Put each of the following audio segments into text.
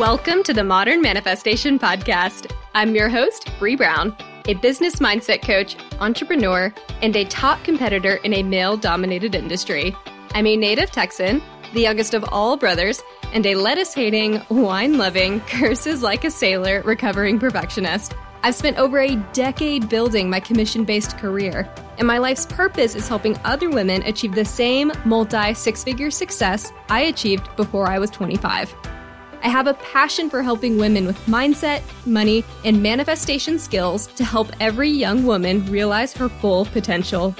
Welcome to the Modern Manifestation Podcast. I'm your host, Bree Brown, a business mindset coach, entrepreneur, and a top competitor in a male dominated industry. I'm a native Texan, the youngest of all brothers, and a lettuce hating, wine loving, curses like a sailor recovering perfectionist. I've spent over a decade building my commission based career, and my life's purpose is helping other women achieve the same multi six figure success I achieved before I was 25. I have a passion for helping women with mindset, money, and manifestation skills to help every young woman realize her full potential.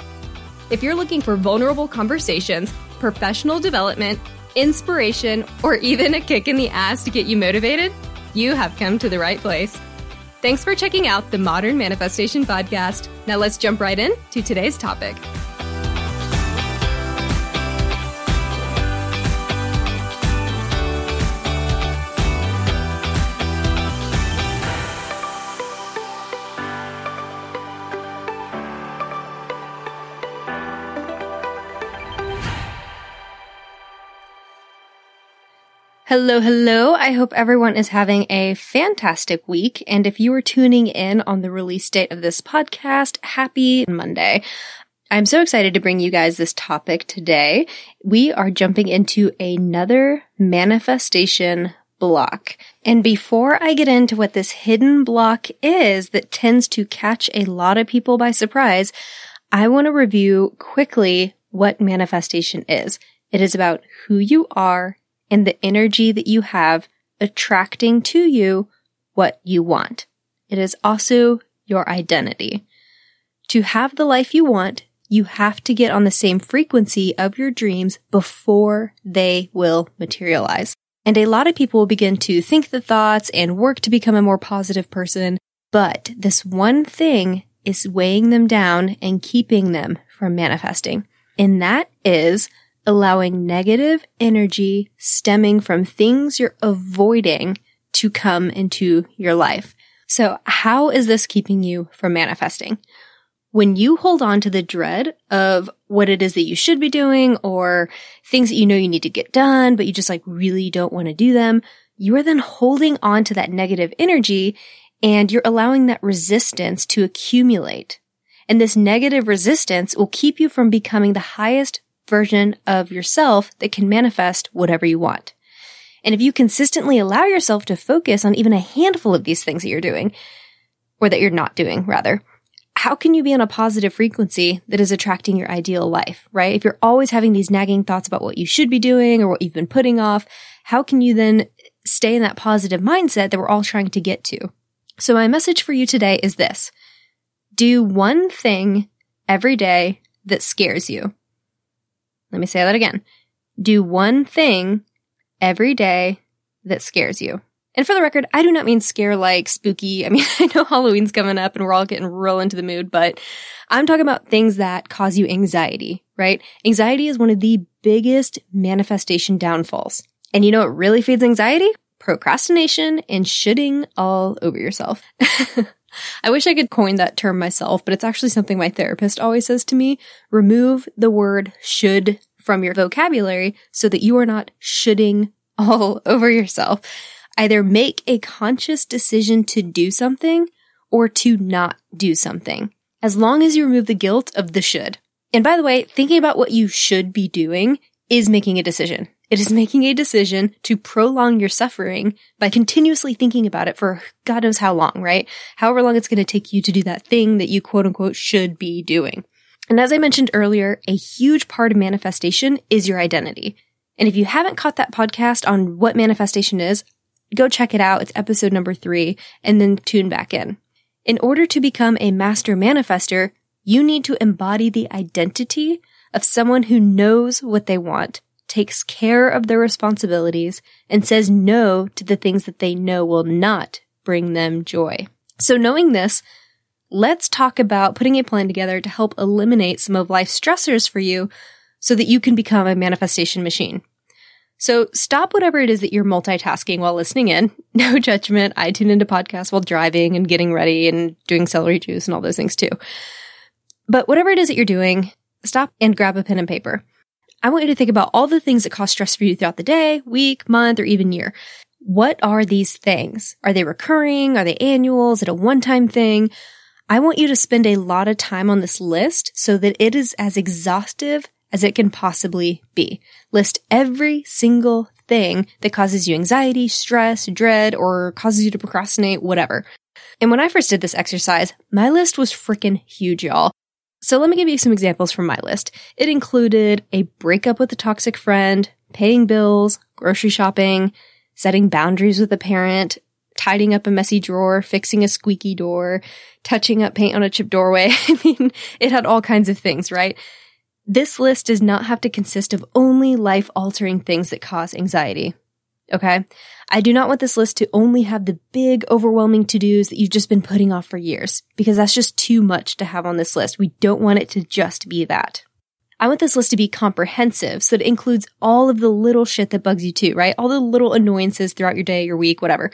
If you're looking for vulnerable conversations, professional development, inspiration, or even a kick in the ass to get you motivated, you have come to the right place. Thanks for checking out the Modern Manifestation Podcast. Now let's jump right in to today's topic. Hello, hello. I hope everyone is having a fantastic week. And if you are tuning in on the release date of this podcast, happy Monday. I'm so excited to bring you guys this topic today. We are jumping into another manifestation block. And before I get into what this hidden block is that tends to catch a lot of people by surprise, I want to review quickly what manifestation is. It is about who you are and the energy that you have attracting to you what you want. It is also your identity. To have the life you want, you have to get on the same frequency of your dreams before they will materialize. And a lot of people will begin to think the thoughts and work to become a more positive person. But this one thing is weighing them down and keeping them from manifesting. And that is allowing negative energy stemming from things you're avoiding to come into your life. So how is this keeping you from manifesting? When you hold on to the dread of what it is that you should be doing or things that you know you need to get done, but you just like really don't want to do them, you are then holding on to that negative energy and you're allowing that resistance to accumulate. And this negative resistance will keep you from becoming the highest version of yourself that can manifest whatever you want. And if you consistently allow yourself to focus on even a handful of these things that you're doing, or that you're not doing, rather, how can you be on a positive frequency that is attracting your ideal life, right? If you're always having these nagging thoughts about what you should be doing or what you've been putting off, how can you then stay in that positive mindset that we're all trying to get to? So my message for you today is this. Do one thing every day that scares you. Let me say that again. Do one thing every day that scares you. And for the record, I do not mean scare like spooky. I mean, I know Halloween's coming up and we're all getting real into the mood, but I'm talking about things that cause you anxiety, right? Anxiety is one of the biggest manifestation downfalls. And you know what really feeds anxiety? Procrastination and shitting all over yourself. I wish I could coin that term myself, but it's actually something my therapist always says to me. Remove the word should from your vocabulary so that you are not shoulding all over yourself. Either make a conscious decision to do something or to not do something. As long as you remove the guilt of the should. And by the way, thinking about what you should be doing is making a decision. It is making a decision to prolong your suffering by continuously thinking about it for God knows how long, right? However long it's going to take you to do that thing that you quote unquote should be doing. And as I mentioned earlier, a huge part of manifestation is your identity. And if you haven't caught that podcast on what manifestation is, go check it out. It's episode number three and then tune back in. In order to become a master manifester, you need to embody the identity of someone who knows what they want takes care of their responsibilities, and says no to the things that they know will not bring them joy. So knowing this, let's talk about putting a plan together to help eliminate some of life's stressors for you so that you can become a manifestation machine. So stop whatever it is that you're multitasking while listening in. No judgment. I tune into podcasts while driving and getting ready and doing celery juice and all those things too. But whatever it is that you're doing, stop and grab a pen and paper. I want you to think about all the things that cause stress for you throughout the day, week, month, or even year. What are these things? Are they recurring? Are they annual? Is it a one-time thing? I want you to spend a lot of time on this list so that it is as exhaustive as it can possibly be. List every single thing that causes you anxiety, stress, dread, or causes you to procrastinate, whatever. And when I first did this exercise, my list was freaking huge, y'all. So let me give you some examples from my list. It included a breakup with a toxic friend, paying bills, grocery shopping, setting boundaries with a parent, tidying up a messy drawer, fixing a squeaky door, touching up paint on a chipped doorway. I mean, it had all kinds of things, right? This list does not have to consist of only life altering things that cause anxiety. Okay. I do not want this list to only have the big, overwhelming to-dos that you've just been putting off for years, because that's just too much to have on this list. We don't want it to just be that. I want this list to be comprehensive, so it includes all of the little shit that bugs you too, right? All the little annoyances throughout your day, your week, whatever.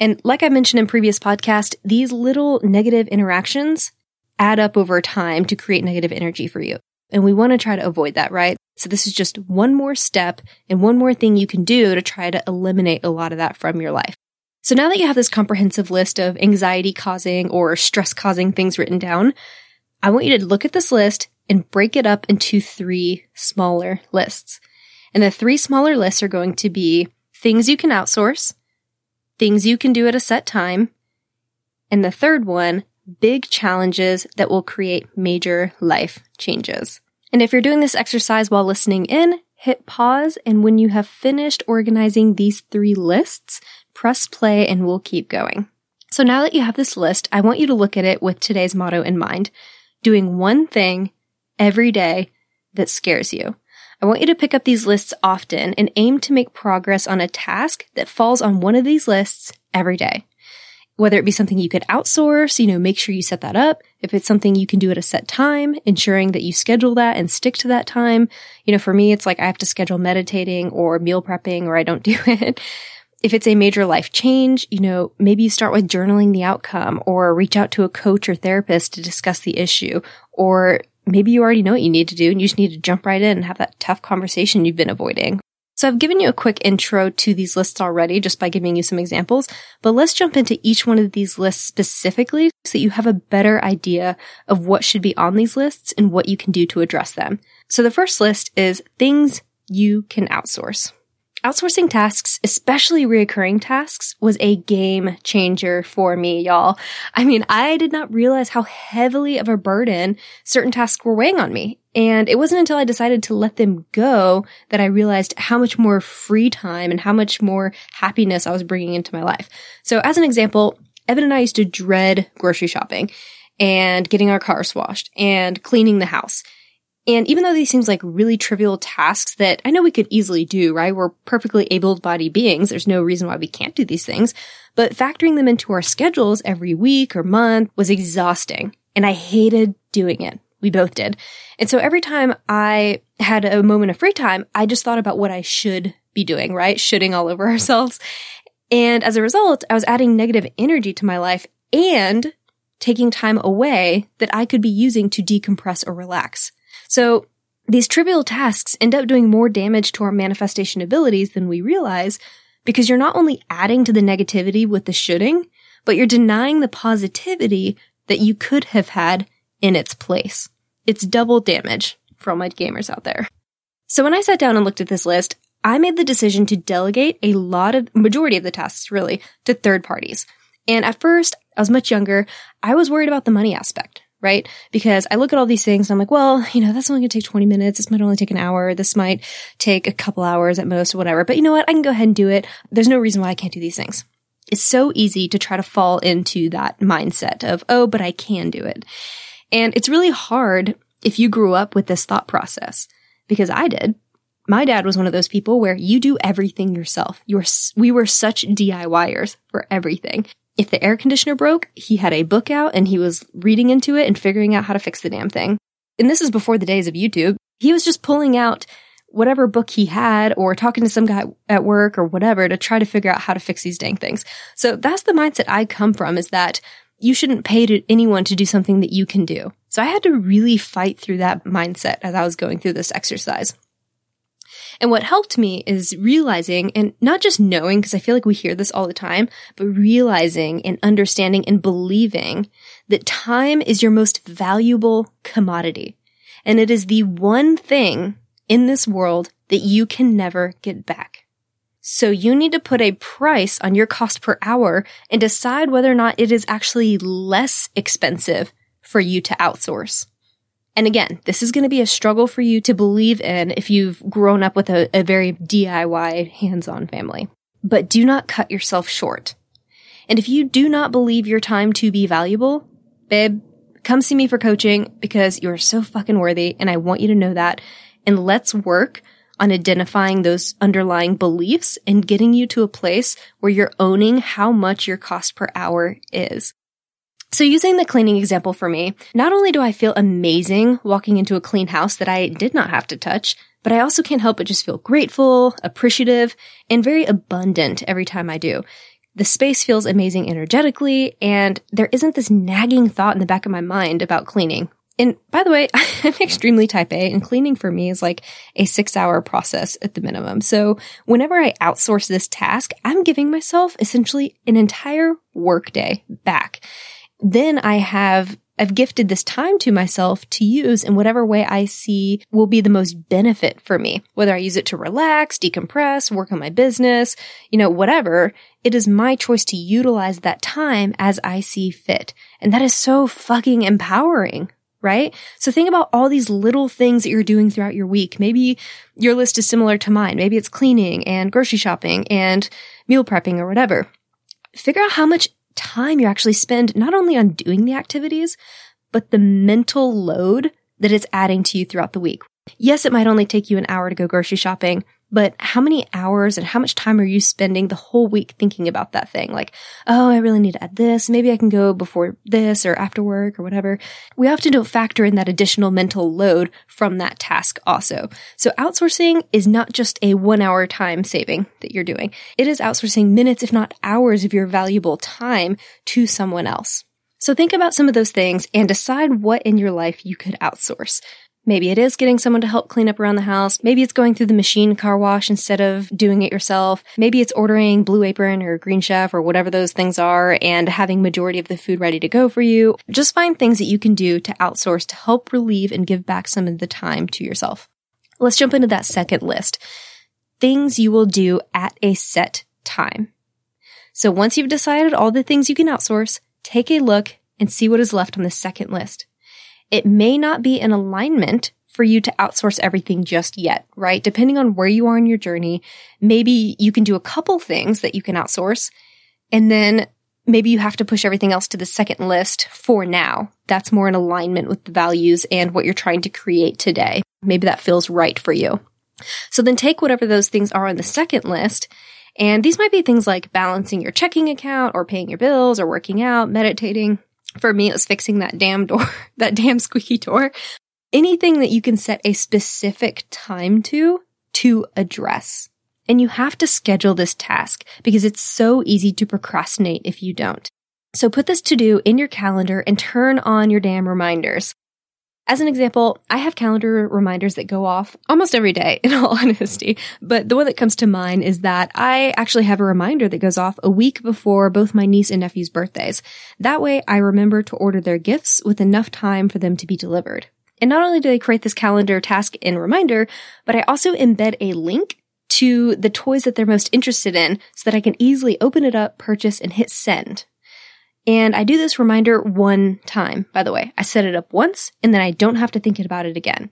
And like I mentioned in previous podcast, these little negative interactions add up over time to create negative energy for you. And we want to try to avoid that, right? So this is just one more step and one more thing you can do to try to eliminate a lot of that from your life. So now that you have this comprehensive list of anxiety causing or stress causing things written down, I want you to look at this list and break it up into three smaller lists. And the three smaller lists are going to be things you can outsource, things you can do at a set time, and the third one, big challenges that will create major life changes. And if you're doing this exercise while listening in, hit pause. And when you have finished organizing these three lists, press play and we'll keep going. So now that you have this list, I want you to look at it with today's motto in mind. Doing one thing every day that scares you. I want you to pick up these lists often and aim to make progress on a task that falls on one of these lists every day whether it be something you could outsource, you know, make sure you set that up. If it's something you can do at a set time, ensuring that you schedule that and stick to that time. You know, for me, it's like I have to schedule meditating or meal prepping or I don't do it. If it's a major life change, you know, maybe you start with journaling the outcome or reach out to a coach or therapist to discuss the issue. Or maybe you already know what you need to do and you just need to jump right in and have that tough conversation you've been avoiding. So I've given you a quick intro to these lists already just by giving you some examples, but let's jump into each one of these lists specifically so that you have a better idea of what should be on these lists and what you can do to address them. So the first list is things you can outsource. Outsourcing tasks, especially reoccurring tasks, was a game changer for me, y'all. I mean, I did not realize how heavily of a burden certain tasks were weighing on me. And it wasn't until I decided to let them go that I realized how much more free time and how much more happiness I was bringing into my life. So as an example, Evan and I used to dread grocery shopping and getting our cars washed and cleaning the house. And even though these seems like really trivial tasks that I know we could easily do, right? We're perfectly able-bodied beings. There's no reason why we can't do these things. But factoring them into our schedules every week or month was exhausting. And I hated doing it. We both did. And so every time I had a moment of free time, I just thought about what I should be doing, right? Shoulding all over ourselves. And as a result, I was adding negative energy to my life and taking time away that I could be using to decompress or relax. So these trivial tasks end up doing more damage to our manifestation abilities than we realize because you're not only adding to the negativity with the shoulding, but you're denying the positivity that you could have had in its place. It's double damage for all my gamers out there. So when I sat down and looked at this list, I made the decision to delegate a lot of, majority of the tasks really, to third parties. And at first, I was much younger. I was worried about the money aspect right? Because I look at all these things and I'm like, well, you know, that's only going to take 20 minutes. This might only take an hour. This might take a couple hours at most or whatever. But you know what? I can go ahead and do it. There's no reason why I can't do these things. It's so easy to try to fall into that mindset of, oh, but I can do it. And it's really hard if you grew up with this thought process because I did. My dad was one of those people where you do everything yourself. You were, we were such DIYers for everything if the air conditioner broke, he had a book out and he was reading into it and figuring out how to fix the damn thing. And this is before the days of YouTube. He was just pulling out whatever book he had or talking to some guy at work or whatever to try to figure out how to fix these dang things. So that's the mindset I come from is that you shouldn't pay to anyone to do something that you can do. So I had to really fight through that mindset as I was going through this exercise. And what helped me is realizing and not just knowing, because I feel like we hear this all the time, but realizing and understanding and believing that time is your most valuable commodity. And it is the one thing in this world that you can never get back. So you need to put a price on your cost per hour and decide whether or not it is actually less expensive for you to outsource. And again, this is going to be a struggle for you to believe in if you've grown up with a, a very DIY hands-on family. But do not cut yourself short. And if you do not believe your time to be valuable, babe, come see me for coaching because you're so fucking worthy and I want you to know that. And let's work on identifying those underlying beliefs and getting you to a place where you're owning how much your cost per hour is. So using the cleaning example for me, not only do I feel amazing walking into a clean house that I did not have to touch, but I also can't help but just feel grateful, appreciative, and very abundant every time I do. The space feels amazing energetically, and there isn't this nagging thought in the back of my mind about cleaning. And by the way, I'm extremely type A, and cleaning for me is like a six hour process at the minimum. So whenever I outsource this task, I'm giving myself essentially an entire workday back then I have I've gifted this time to myself to use in whatever way I see will be the most benefit for me. Whether I use it to relax, decompress, work on my business, you know, whatever, it is my choice to utilize that time as I see fit. And that is so fucking empowering, right? So think about all these little things that you're doing throughout your week. Maybe your list is similar to mine. Maybe it's cleaning and grocery shopping and meal prepping or whatever. Figure out how much time you actually spend not only on doing the activities, but the mental load that it's adding to you throughout the week. Yes, it might only take you an hour to go grocery shopping, but how many hours and how much time are you spending the whole week thinking about that thing? Like, oh, I really need to add this. Maybe I can go before this or after work or whatever. We often don't factor in that additional mental load from that task also. So outsourcing is not just a one hour time saving that you're doing. It is outsourcing minutes, if not hours of your valuable time to someone else. So think about some of those things and decide what in your life you could outsource. Maybe it is getting someone to help clean up around the house. Maybe it's going through the machine car wash instead of doing it yourself. Maybe it's ordering Blue Apron or Green Chef or whatever those things are and having majority of the food ready to go for you. Just find things that you can do to outsource to help relieve and give back some of the time to yourself. Let's jump into that second list. Things you will do at a set time. So once you've decided all the things you can outsource, take a look and see what is left on the second list it may not be in alignment for you to outsource everything just yet, right? Depending on where you are in your journey, maybe you can do a couple things that you can outsource and then maybe you have to push everything else to the second list for now. That's more in alignment with the values and what you're trying to create today. Maybe that feels right for you. So then take whatever those things are on the second list and these might be things like balancing your checking account or paying your bills or working out, meditating, for me, it was fixing that damn door, that damn squeaky door. Anything that you can set a specific time to, to address. And you have to schedule this task because it's so easy to procrastinate if you don't. So put this to do in your calendar and turn on your damn reminders. As an example, I have calendar reminders that go off almost every day, in all honesty. But the one that comes to mind is that I actually have a reminder that goes off a week before both my niece and nephew's birthdays. That way I remember to order their gifts with enough time for them to be delivered. And not only do I create this calendar task and reminder, but I also embed a link to the toys that they're most interested in so that I can easily open it up, purchase, and hit send. And I do this reminder one time, by the way. I set it up once and then I don't have to think about it again.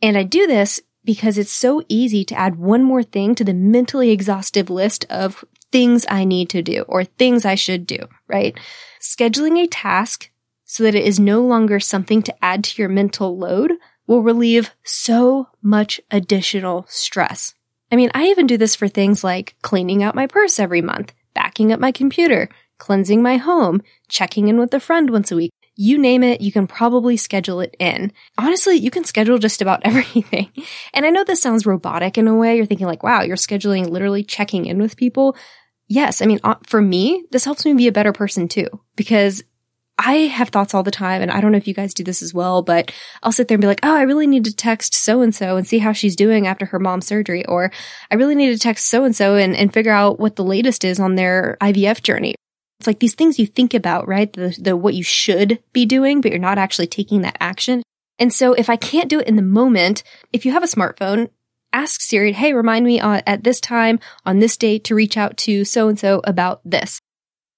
And I do this because it's so easy to add one more thing to the mentally exhaustive list of things I need to do or things I should do, right? Scheduling a task so that it is no longer something to add to your mental load will relieve so much additional stress. I mean, I even do this for things like cleaning out my purse every month, backing up my computer, cleansing my home, checking in with a friend once a week. You name it, you can probably schedule it in. Honestly, you can schedule just about everything. And I know this sounds robotic in a way. You're thinking like, wow, you're scheduling literally checking in with people. Yes. I mean, uh, for me, this helps me be a better person too, because I have thoughts all the time, and I don't know if you guys do this as well, but I'll sit there and be like, oh, I really need to text so and so and see how she's doing after her mom's surgery. Or I really need to text so and so and figure out what the latest is on their IVF journey. It's like these things you think about, right? The, the what you should be doing, but you're not actually taking that action. And so if I can't do it in the moment, if you have a smartphone, ask Siri, hey, remind me uh, at this time on this date to reach out to so and so about this.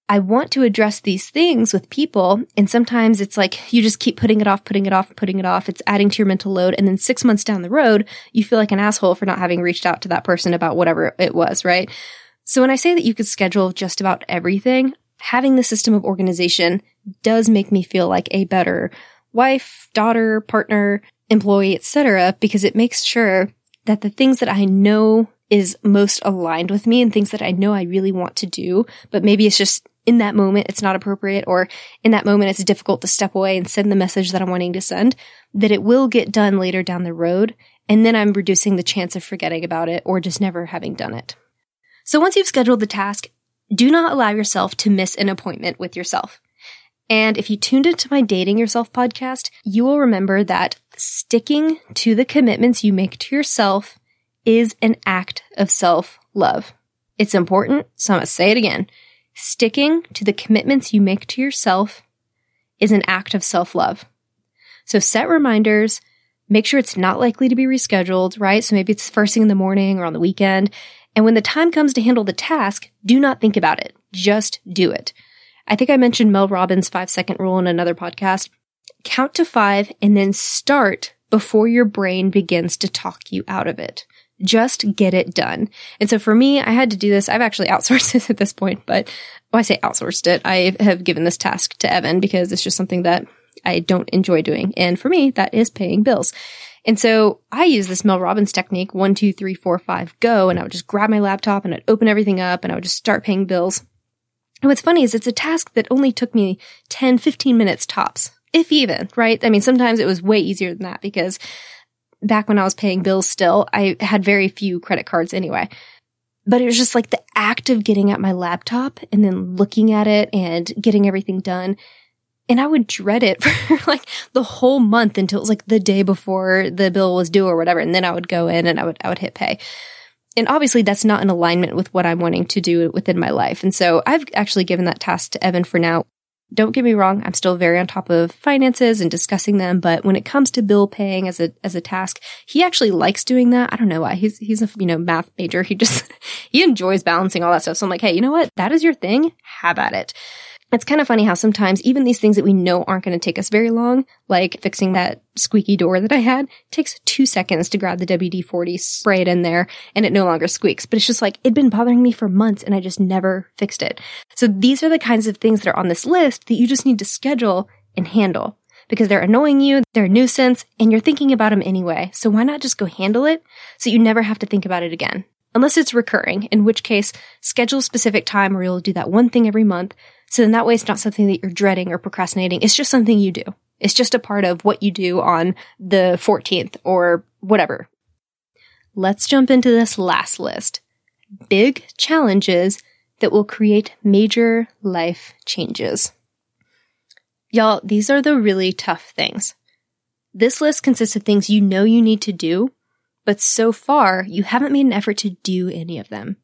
I want to address these things with people. And sometimes it's like you just keep putting it off, putting it off, putting it off. It's adding to your mental load. And then six months down the road, you feel like an asshole for not having reached out to that person about whatever it was, right? So when I say that you could schedule just about everything, having the system of organization does make me feel like a better wife, daughter, partner, employee, etc. because it makes sure that the things that I know is most aligned with me and things that I know I really want to do, but maybe it's just in that moment it's not appropriate or in that moment it's difficult to step away and send the message that I'm wanting to send, that it will get done later down the road. And then I'm reducing the chance of forgetting about it or just never having done it. So once you've scheduled the task, do not allow yourself to miss an appointment with yourself. And if you tuned into my Dating Yourself podcast, you will remember that sticking to the commitments you make to yourself is an act of self love. It's important, so I'm to say it again. Sticking to the commitments you make to yourself is an act of self love. So set reminders, make sure it's not likely to be rescheduled, right? So maybe it's first thing in the morning or on the weekend. And when the time comes to handle the task, do not think about it. Just do it. I think I mentioned Mel Robbins' five second rule in another podcast. Count to five and then start before your brain begins to talk you out of it. Just get it done. And so for me, I had to do this. I've actually outsourced this at this point, but well, I say outsourced it. I have given this task to Evan because it's just something that I don't enjoy doing. And for me, that is paying bills. And so I use this Mel Robbins technique, one, two, three, four, five, go. And I would just grab my laptop and I'd open everything up and I would just start paying bills. And what's funny is it's a task that only took me 10, 15 minutes tops, if even, right? I mean, sometimes it was way easier than that because back when I was paying bills still, I had very few credit cards anyway. But it was just like the act of getting at my laptop and then looking at it and getting everything done. And I would dread it for like the whole month until it was like the day before the bill was due or whatever. And then I would go in and I would, I would hit pay. And obviously that's not in alignment with what I'm wanting to do within my life. And so I've actually given that task to Evan for now. Don't get me wrong, I'm still very on top of finances and discussing them, but when it comes to bill paying as a as a task, he actually likes doing that. I don't know why. He's he's a you know math major. He just he enjoys balancing all that stuff. So I'm like, hey, you know what? That is your thing. Have at it. It's kind of funny how sometimes even these things that we know aren't going to take us very long, like fixing that squeaky door that I had, takes two seconds to grab the WD-40, spray it in there, and it no longer squeaks. But it's just like, it'd been bothering me for months and I just never fixed it. So these are the kinds of things that are on this list that you just need to schedule and handle because they're annoying you, they're a nuisance, and you're thinking about them anyway. So why not just go handle it so you never have to think about it again? Unless it's recurring, in which case, schedule specific time where you'll do that one thing every month so then that way it's not something that you're dreading or procrastinating. It's just something you do. It's just a part of what you do on the 14th or whatever. Let's jump into this last list. Big challenges that will create major life changes. Y'all, these are the really tough things. This list consists of things you know you need to do, but so far you haven't made an effort to do any of them.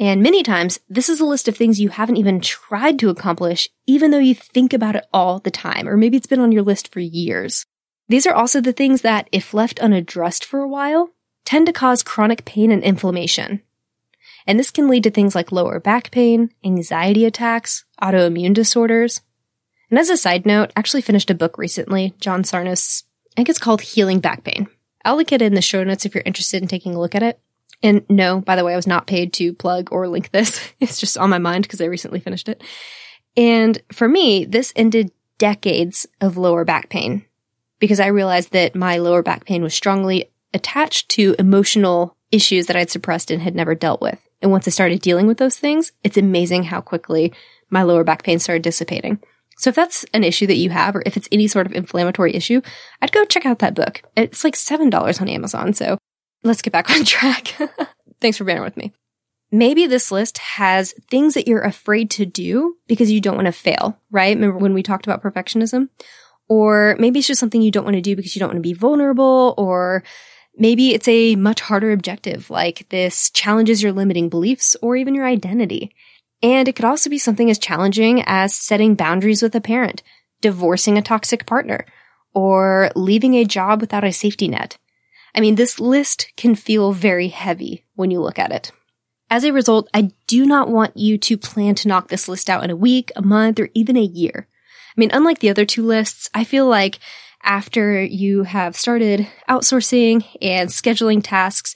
And many times, this is a list of things you haven't even tried to accomplish, even though you think about it all the time, or maybe it's been on your list for years. These are also the things that, if left unaddressed for a while, tend to cause chronic pain and inflammation. And this can lead to things like lower back pain, anxiety attacks, autoimmune disorders. And as a side note, I actually finished a book recently, John Sarno's, I think it's called Healing Back Pain. I'll link it in the show notes if you're interested in taking a look at it. And no, by the way, I was not paid to plug or link this. It's just on my mind because I recently finished it. And for me, this ended decades of lower back pain because I realized that my lower back pain was strongly attached to emotional issues that I'd suppressed and had never dealt with. And once I started dealing with those things, it's amazing how quickly my lower back pain started dissipating. So if that's an issue that you have, or if it's any sort of inflammatory issue, I'd go check out that book. It's like $7 on Amazon. So let's get back on track. Thanks for bearing with me. Maybe this list has things that you're afraid to do because you don't want to fail, right? Remember when we talked about perfectionism? Or maybe it's just something you don't want to do because you don't want to be vulnerable or maybe it's a much harder objective like this challenges your limiting beliefs or even your identity. And it could also be something as challenging as setting boundaries with a parent, divorcing a toxic partner, or leaving a job without a safety net. I mean, this list can feel very heavy when you look at it. As a result, I do not want you to plan to knock this list out in a week, a month, or even a year. I mean, unlike the other two lists, I feel like after you have started outsourcing and scheduling tasks,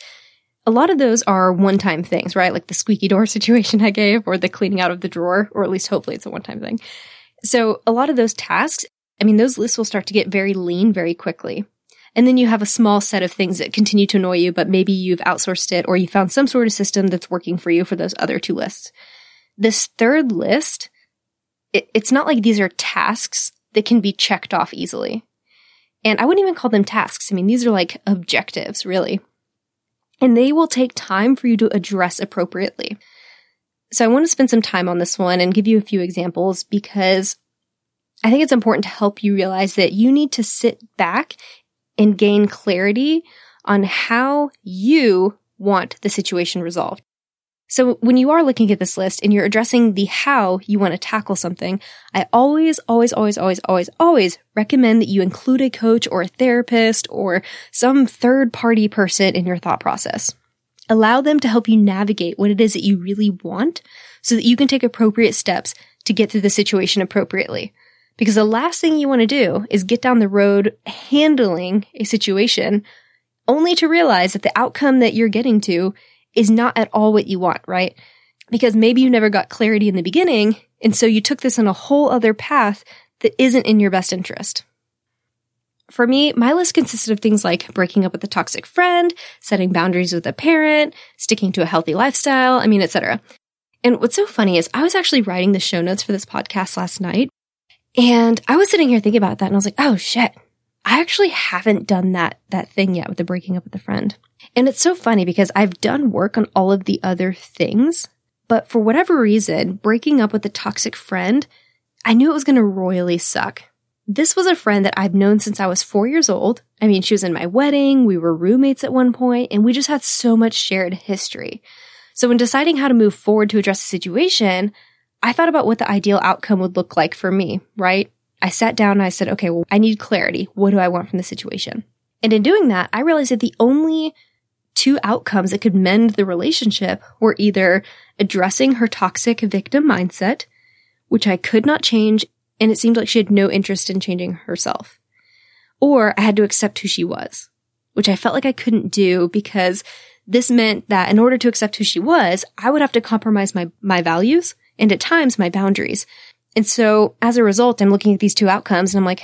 a lot of those are one time things, right? Like the squeaky door situation I gave or the cleaning out of the drawer, or at least hopefully it's a one time thing. So a lot of those tasks, I mean, those lists will start to get very lean very quickly. And then you have a small set of things that continue to annoy you, but maybe you've outsourced it or you found some sort of system that's working for you for those other two lists. This third list, it, it's not like these are tasks that can be checked off easily. And I wouldn't even call them tasks. I mean, these are like objectives, really. And they will take time for you to address appropriately. So I want to spend some time on this one and give you a few examples because I think it's important to help you realize that you need to sit back and gain clarity on how you want the situation resolved. So when you are looking at this list and you're addressing the how you want to tackle something, I always, always, always, always, always, always recommend that you include a coach or a therapist or some third party person in your thought process. Allow them to help you navigate what it is that you really want so that you can take appropriate steps to get through the situation appropriately. Because the last thing you want to do is get down the road handling a situation only to realize that the outcome that you're getting to is not at all what you want, right? Because maybe you never got clarity in the beginning, and so you took this on a whole other path that isn't in your best interest. For me, my list consisted of things like breaking up with a toxic friend, setting boundaries with a parent, sticking to a healthy lifestyle, I mean, etc. And what's so funny is I was actually writing the show notes for this podcast last night and I was sitting here thinking about that and I was like, oh shit, I actually haven't done that, that thing yet with the breaking up with a friend. And it's so funny because I've done work on all of the other things, but for whatever reason, breaking up with a toxic friend, I knew it was going to royally suck. This was a friend that I've known since I was four years old. I mean, she was in my wedding, we were roommates at one point, and we just had so much shared history. So when deciding how to move forward to address the situation, I thought about what the ideal outcome would look like for me, right? I sat down and I said, okay, well, I need clarity. What do I want from the situation? And in doing that, I realized that the only two outcomes that could mend the relationship were either addressing her toxic victim mindset, which I could not change, and it seemed like she had no interest in changing herself, or I had to accept who she was, which I felt like I couldn't do because this meant that in order to accept who she was, I would have to compromise my, my values and at times my boundaries. And so as a result, I'm looking at these two outcomes and I'm like,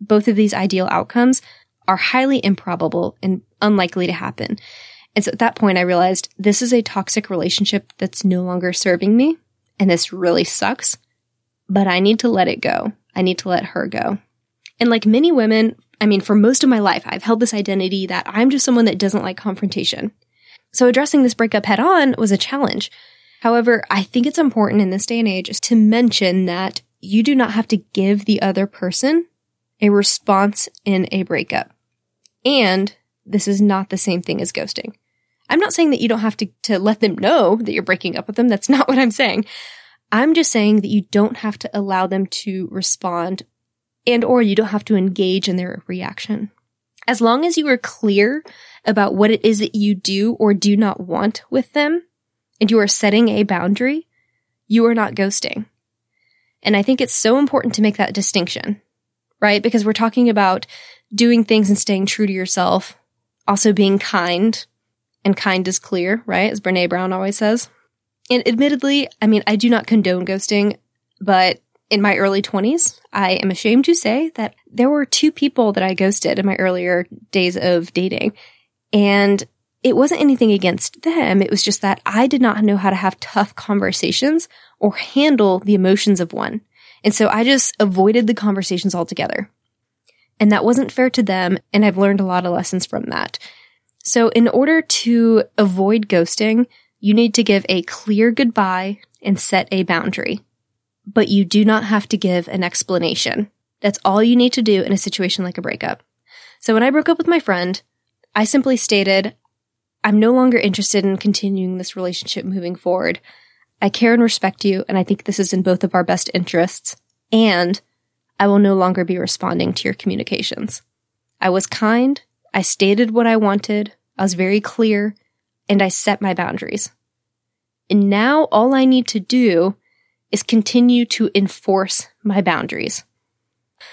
both of these ideal outcomes are highly improbable and unlikely to happen. And so at that point, I realized this is a toxic relationship that's no longer serving me. And this really sucks, but I need to let it go. I need to let her go. And like many women, I mean, for most of my life, I've held this identity that I'm just someone that doesn't like confrontation. So addressing this breakup head on was a challenge. However, I think it's important in this day and age to mention that you do not have to give the other person a response in a breakup. And this is not the same thing as ghosting. I'm not saying that you don't have to, to let them know that you're breaking up with them. That's not what I'm saying. I'm just saying that you don't have to allow them to respond and or you don't have to engage in their reaction. As long as you are clear about what it is that you do or do not want with them, and you are setting a boundary, you are not ghosting. And I think it's so important to make that distinction, right? Because we're talking about doing things and staying true to yourself, also being kind, and kind is clear, right? As Brene Brown always says. And admittedly, I mean, I do not condone ghosting, but in my early 20s, I am ashamed to say that there were two people that I ghosted in my earlier days of dating. And it wasn't anything against them. It was just that I did not know how to have tough conversations or handle the emotions of one. And so I just avoided the conversations altogether. And that wasn't fair to them. And I've learned a lot of lessons from that. So in order to avoid ghosting, you need to give a clear goodbye and set a boundary. But you do not have to give an explanation. That's all you need to do in a situation like a breakup. So when I broke up with my friend, I simply stated, I'm no longer interested in continuing this relationship moving forward. I care and respect you, and I think this is in both of our best interests. And I will no longer be responding to your communications. I was kind. I stated what I wanted. I was very clear and I set my boundaries. And now all I need to do is continue to enforce my boundaries.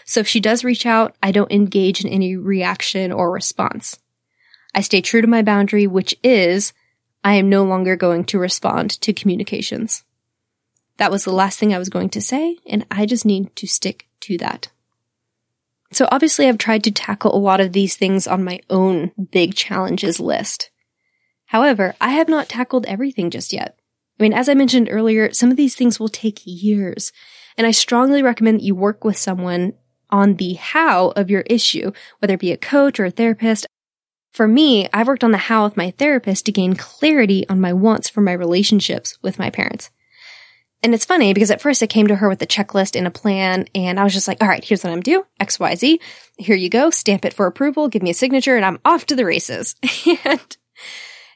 So if she does reach out, I don't engage in any reaction or response. I stay true to my boundary, which is I am no longer going to respond to communications. That was the last thing I was going to say, and I just need to stick to that. So obviously I've tried to tackle a lot of these things on my own big challenges list. However, I have not tackled everything just yet. I mean, as I mentioned earlier, some of these things will take years, and I strongly recommend that you work with someone on the how of your issue, whether it be a coach or a therapist. For me, I've worked on the how with my therapist to gain clarity on my wants for my relationships with my parents. And it's funny because at first I came to her with a checklist and a plan and I was just like, all right, here's what I'm due. X, Y, Z. Here you go. Stamp it for approval. Give me a signature and I'm off to the races. and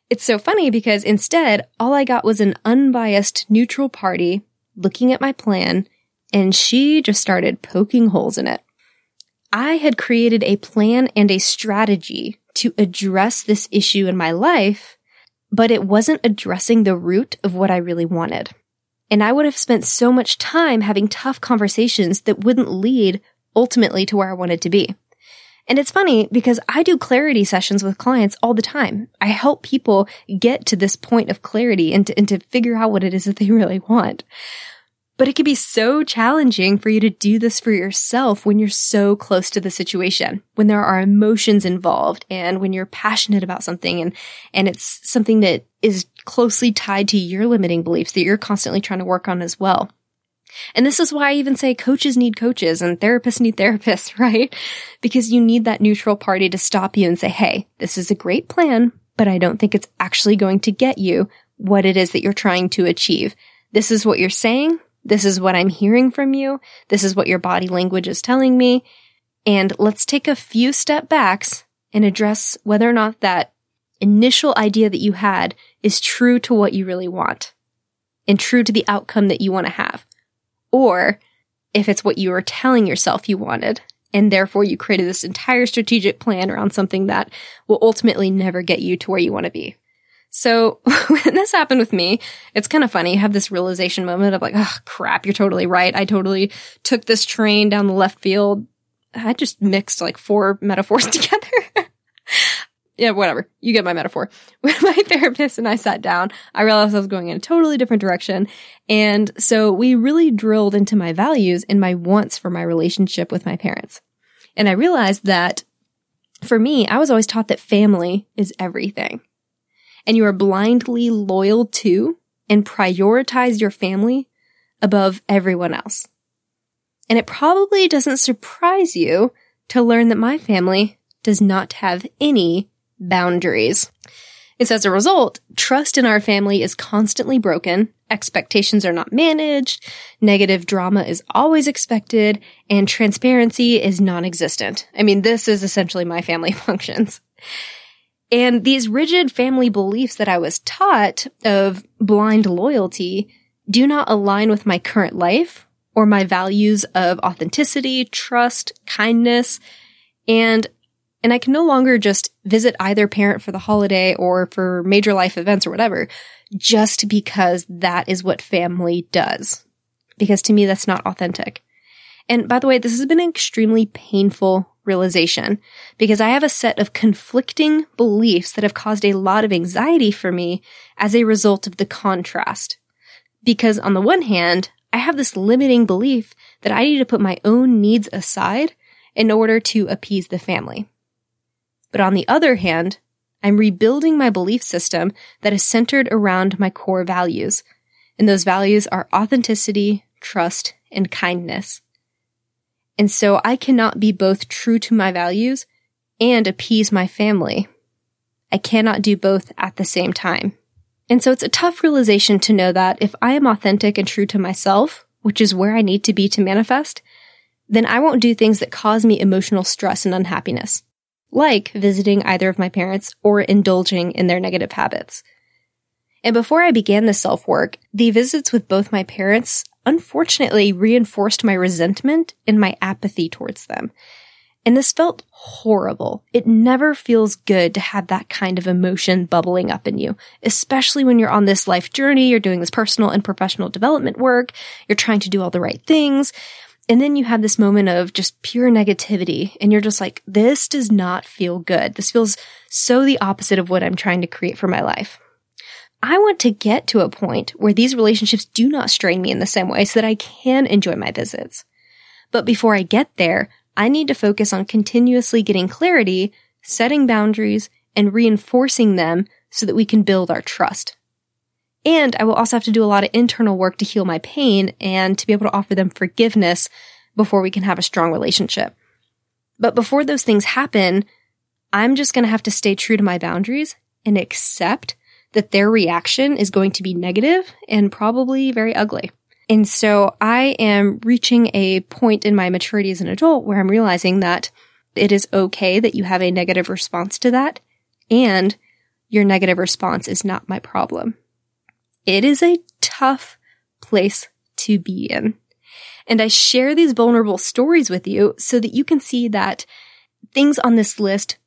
it's so funny because instead all I got was an unbiased neutral party looking at my plan and she just started poking holes in it. I had created a plan and a strategy to address this issue in my life, but it wasn't addressing the root of what I really wanted. And I would have spent so much time having tough conversations that wouldn't lead ultimately to where I wanted to be. And it's funny because I do clarity sessions with clients all the time. I help people get to this point of clarity and to, and to figure out what it is that they really want. But it can be so challenging for you to do this for yourself when you're so close to the situation, when there are emotions involved and when you're passionate about something and, and it's something that is closely tied to your limiting beliefs that you're constantly trying to work on as well. And this is why I even say coaches need coaches and therapists need therapists, right? Because you need that neutral party to stop you and say, Hey, this is a great plan, but I don't think it's actually going to get you what it is that you're trying to achieve. This is what you're saying, this is what I'm hearing from you. This is what your body language is telling me. And let's take a few step backs and address whether or not that initial idea that you had is true to what you really want and true to the outcome that you want to have. Or if it's what you were telling yourself you wanted and therefore you created this entire strategic plan around something that will ultimately never get you to where you want to be. So when this happened with me, it's kind of funny. I have this realization moment of like, oh crap, you're totally right. I totally took this train down the left field. I just mixed like four metaphors together. yeah, whatever. You get my metaphor. When my therapist and I sat down, I realized I was going in a totally different direction. And so we really drilled into my values and my wants for my relationship with my parents. And I realized that for me, I was always taught that family is everything and you are blindly loyal to and prioritize your family above everyone else. And it probably doesn't surprise you to learn that my family does not have any boundaries. So as a result, trust in our family is constantly broken, expectations are not managed, negative drama is always expected, and transparency is non-existent. I mean, this is essentially my family functions. And these rigid family beliefs that I was taught of blind loyalty do not align with my current life or my values of authenticity, trust, kindness, and and I can no longer just visit either parent for the holiday or for major life events or whatever, just because that is what family does. Because to me, that's not authentic. And by the way, this has been an extremely painful realization because I have a set of conflicting beliefs that have caused a lot of anxiety for me as a result of the contrast. Because on the one hand, I have this limiting belief that I need to put my own needs aside in order to appease the family. But on the other hand, I'm rebuilding my belief system that is centered around my core values. And those values are authenticity, trust, and kindness. And so I cannot be both true to my values and appease my family. I cannot do both at the same time. And so it's a tough realization to know that if I am authentic and true to myself, which is where I need to be to manifest, then I won't do things that cause me emotional stress and unhappiness, like visiting either of my parents or indulging in their negative habits. And before I began this self work, the visits with both my parents unfortunately reinforced my resentment and my apathy towards them. And this felt horrible. It never feels good to have that kind of emotion bubbling up in you, especially when you're on this life journey, you're doing this personal and professional development work, you're trying to do all the right things. And then you have this moment of just pure negativity and you're just like, this does not feel good. This feels so the opposite of what I'm trying to create for my life. I want to get to a point where these relationships do not strain me in the same way so that I can enjoy my visits. But before I get there, I need to focus on continuously getting clarity, setting boundaries, and reinforcing them so that we can build our trust. And I will also have to do a lot of internal work to heal my pain and to be able to offer them forgiveness before we can have a strong relationship. But before those things happen, I'm just going to have to stay true to my boundaries and accept that their reaction is going to be negative and probably very ugly. And so I am reaching a point in my maturity as an adult where I'm realizing that it is okay that you have a negative response to that and your negative response is not my problem. It is a tough place to be in. And I share these vulnerable stories with you so that you can see that things on this list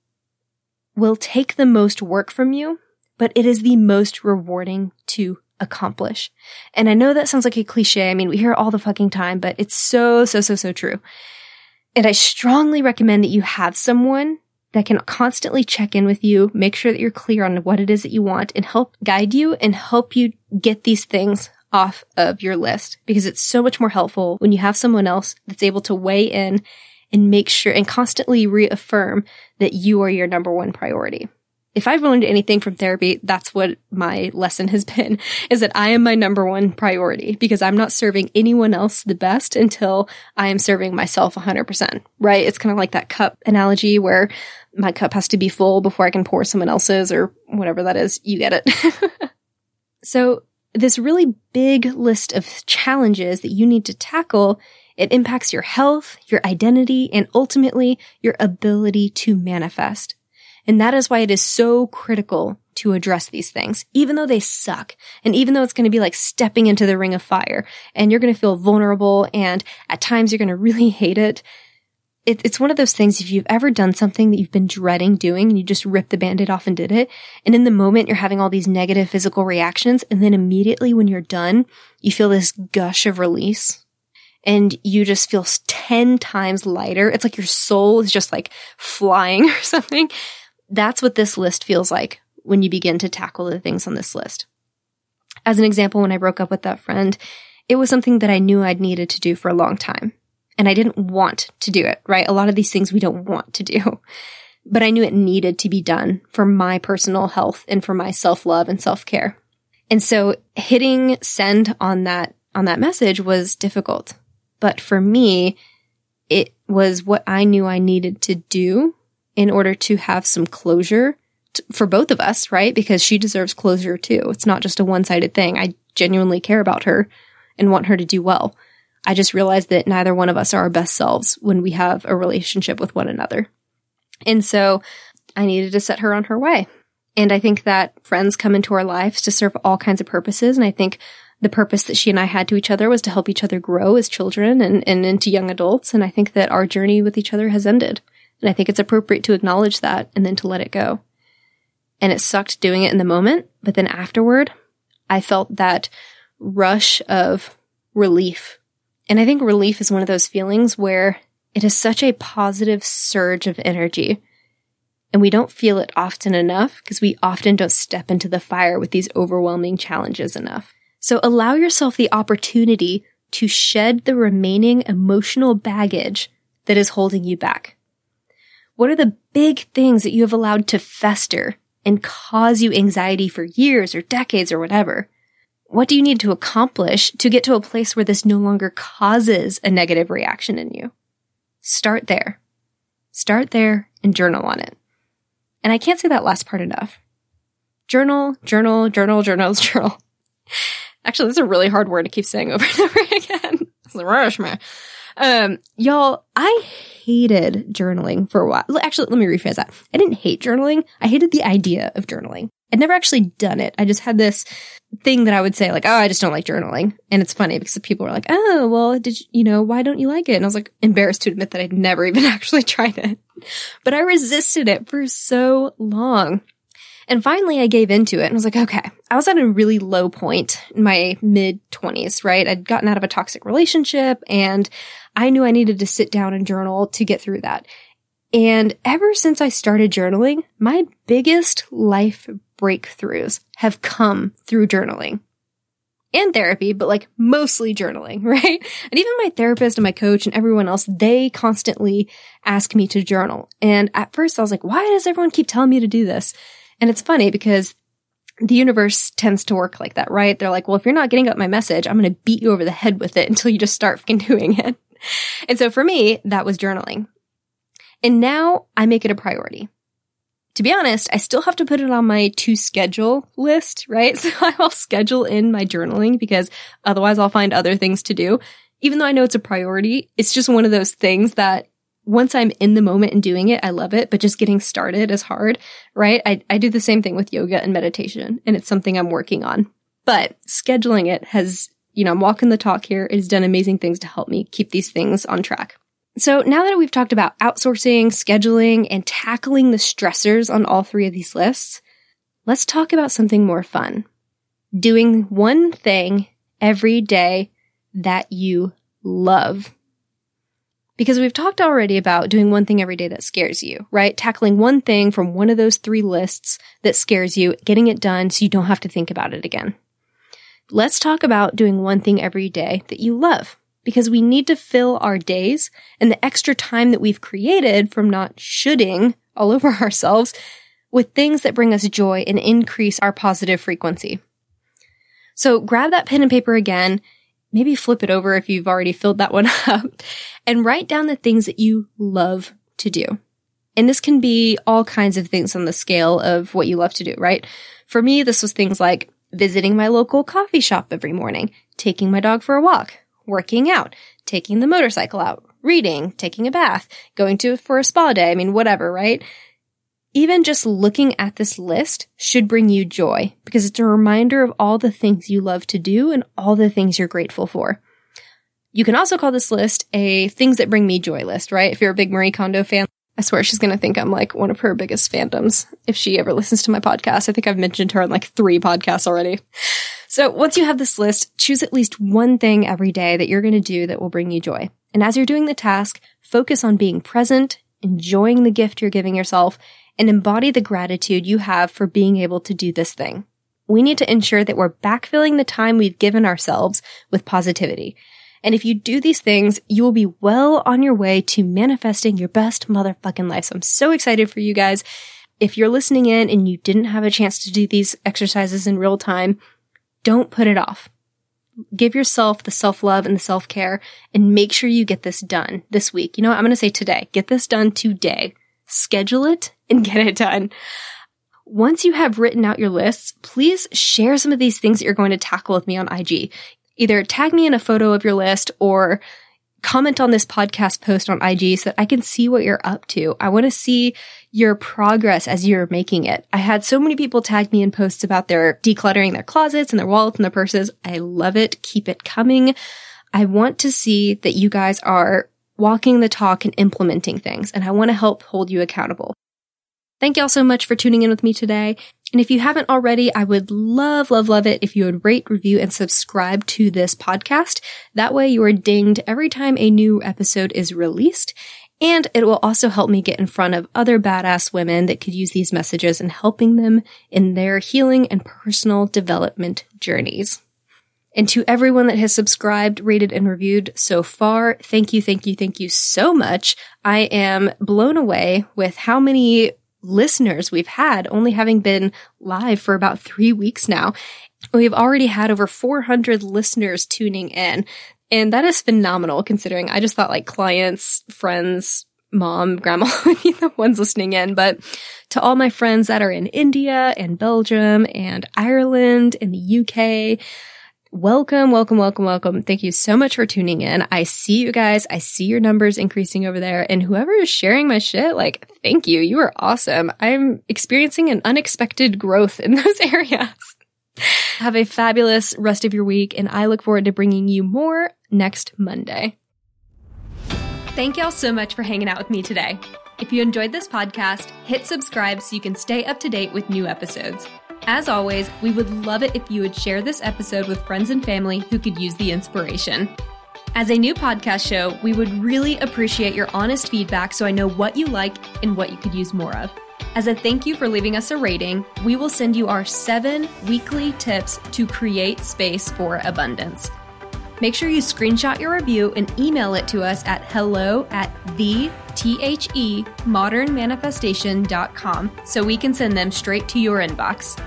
will take the most work from you but it is the most rewarding to accomplish. And I know that sounds like a cliche. I mean, we hear it all the fucking time, but it's so, so, so, so true. And I strongly recommend that you have someone that can constantly check in with you, make sure that you're clear on what it is that you want and help guide you and help you get these things off of your list because it's so much more helpful when you have someone else that's able to weigh in and make sure and constantly reaffirm that you are your number one priority if I've learned anything from therapy, that's what my lesson has been is that I am my number one priority because I'm not serving anyone else the best until I am serving myself 100%, right? It's kind of like that cup analogy where my cup has to be full before I can pour someone else's or whatever that is. You get it. so this really big list of challenges that you need to tackle it impacts your health, your identity, and ultimately your ability to manifest. And that is why it is so critical to address these things, even though they suck. And even though it's going to be like stepping into the ring of fire and you're going to feel vulnerable and at times you're going to really hate it. it. It's one of those things. If you've ever done something that you've been dreading doing and you just ripped the bandit off and did it. And in the moment, you're having all these negative physical reactions. And then immediately when you're done, you feel this gush of release and you just feel 10 times lighter. It's like your soul is just like flying or something. That's what this list feels like when you begin to tackle the things on this list. As an example, when I broke up with that friend, it was something that I knew I'd needed to do for a long time. And I didn't want to do it, right? A lot of these things we don't want to do. But I knew it needed to be done for my personal health and for my self love and self care. And so hitting send on that, on that message was difficult. But for me, it was what I knew I needed to do in order to have some closure t- for both of us, right? Because she deserves closure too. It's not just a one sided thing. I genuinely care about her and want her to do well. I just realized that neither one of us are our best selves when we have a relationship with one another. And so I needed to set her on her way. And I think that friends come into our lives to serve all kinds of purposes. And I think the purpose that she and I had to each other was to help each other grow as children and, and into young adults. And I think that our journey with each other has ended. And I think it's appropriate to acknowledge that and then to let it go. And it sucked doing it in the moment, but then afterward, I felt that rush of relief. And I think relief is one of those feelings where it is such a positive surge of energy. And we don't feel it often enough because we often don't step into the fire with these overwhelming challenges enough. So allow yourself the opportunity to shed the remaining emotional baggage that is holding you back. What are the big things that you have allowed to fester and cause you anxiety for years or decades or whatever? What do you need to accomplish to get to a place where this no longer causes a negative reaction in you? Start there. Start there and journal on it. And I can't say that last part enough. journal, journal, journal, journal, journal. Actually, that's a really hard word to keep saying over and over again. um, y'all, I hated journaling for a while. Actually, let me rephrase that. I didn't hate journaling. I hated the idea of journaling. I'd never actually done it. I just had this thing that I would say like, oh, I just don't like journaling. And it's funny because people were like, oh, well, did you, you know, why don't you like it? And I was like embarrassed to admit that I'd never even actually tried it, but I resisted it for so long. And finally I gave into it and was like, okay, I was at a really low point in my mid twenties, right? I'd gotten out of a toxic relationship and I knew I needed to sit down and journal to get through that. And ever since I started journaling, my biggest life breakthroughs have come through journaling and therapy, but like mostly journaling, right? And even my therapist and my coach and everyone else, they constantly ask me to journal. And at first I was like, why does everyone keep telling me to do this? And it's funny because the universe tends to work like that, right? They're like, well, if you're not getting up my message, I'm going to beat you over the head with it until you just start fucking doing it. And so for me, that was journaling. And now I make it a priority to be honest, I still have to put it on my to schedule list, right? So I will schedule in my journaling because otherwise I'll find other things to do. Even though I know it's a priority, it's just one of those things that once I'm in the moment and doing it, I love it, but just getting started is hard, right? I, I do the same thing with yoga and meditation and it's something I'm working on, but scheduling it has, you know, I'm walking the talk here. It has done amazing things to help me keep these things on track. So now that we've talked about outsourcing, scheduling, and tackling the stressors on all three of these lists, let's talk about something more fun. Doing one thing every day that you love. Because we've talked already about doing one thing every day that scares you, right? Tackling one thing from one of those three lists that scares you, getting it done so you don't have to think about it again. Let's talk about doing one thing every day that you love because we need to fill our days and the extra time that we've created from not shoulding all over ourselves with things that bring us joy and increase our positive frequency. So grab that pen and paper again, maybe flip it over if you've already filled that one up, and write down the things that you love to do. And this can be all kinds of things on the scale of what you love to do, right? For me, this was things like visiting my local coffee shop every morning, taking my dog for a walk, working out, taking the motorcycle out, reading, taking a bath, going to for a spa day. I mean, whatever, right? Even just looking at this list should bring you joy because it's a reminder of all the things you love to do and all the things you're grateful for. You can also call this list a things that bring me joy list, right? If you're a big Marie Kondo fan, I swear she's going to think I'm like one of her biggest fandoms if she ever listens to my podcast. I think I've mentioned her on like three podcasts already. So once you have this list, choose at least one thing every day that you're going to do that will bring you joy. And as you're doing the task, focus on being present, enjoying the gift you're giving yourself, and embody the gratitude you have for being able to do this thing. We need to ensure that we're backfilling the time we've given ourselves with positivity. And if you do these things, you will be well on your way to manifesting your best motherfucking life. So I'm so excited for you guys. If you're listening in and you didn't have a chance to do these exercises in real time, don't put it off. Give yourself the self love and the self care and make sure you get this done this week. You know what? I'm going to say today. Get this done today. Schedule it and get it done. Once you have written out your lists, please share some of these things that you're going to tackle with me on IG either tag me in a photo of your list or comment on this podcast post on IG so that I can see what you're up to. I want to see your progress as you're making it. I had so many people tag me in posts about their decluttering their closets and their wallets and their purses. I love it. Keep it coming. I want to see that you guys are walking the talk and implementing things, and I want to help hold you accountable. Thank y'all so much for tuning in with me today. And if you haven't already, I would love, love, love it if you would rate, review, and subscribe to this podcast. That way you are dinged every time a new episode is released. And it will also help me get in front of other badass women that could use these messages and helping them in their healing and personal development journeys. And to everyone that has subscribed, rated, and reviewed so far, thank you, thank you, thank you so much. I am blown away with how many listeners we've had, only having been live for about three weeks now. We've already had over 400 listeners tuning in. And that is phenomenal considering I just thought like clients, friends, mom, grandma would be the ones listening in, but to all my friends that are in India and Belgium and Ireland and the UK, welcome, welcome, welcome, welcome. Thank you so much for tuning in. I see you guys. I see your numbers increasing over there. And whoever is sharing my shit, like, thank you. You are awesome. I'm experiencing an unexpected growth in those areas. Have a fabulous rest of your week, and I look forward to bringing you more next Monday. Thank y'all so much for hanging out with me today. If you enjoyed this podcast, hit subscribe so you can stay up to date with new episodes. As always, we would love it if you would share this episode with friends and family who could use the inspiration. As a new podcast show, we would really appreciate your honest feedback so I know what you like and what you could use more of. As a thank you for leaving us a rating, we will send you our seven weekly tips to create space for abundance. Make sure you screenshot your review and email it to us at hello at the T-H-E modernmanifestation.com so we can send them straight to your inbox.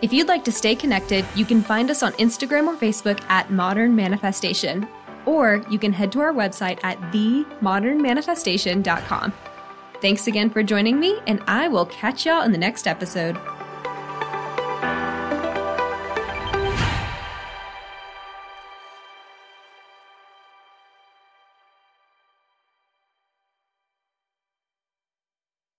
If you'd like to stay connected, you can find us on Instagram or Facebook at Modern Manifestation, or you can head to our website at themodernmanifestation.com. Thanks again for joining me, and I will catch y'all in the next episode.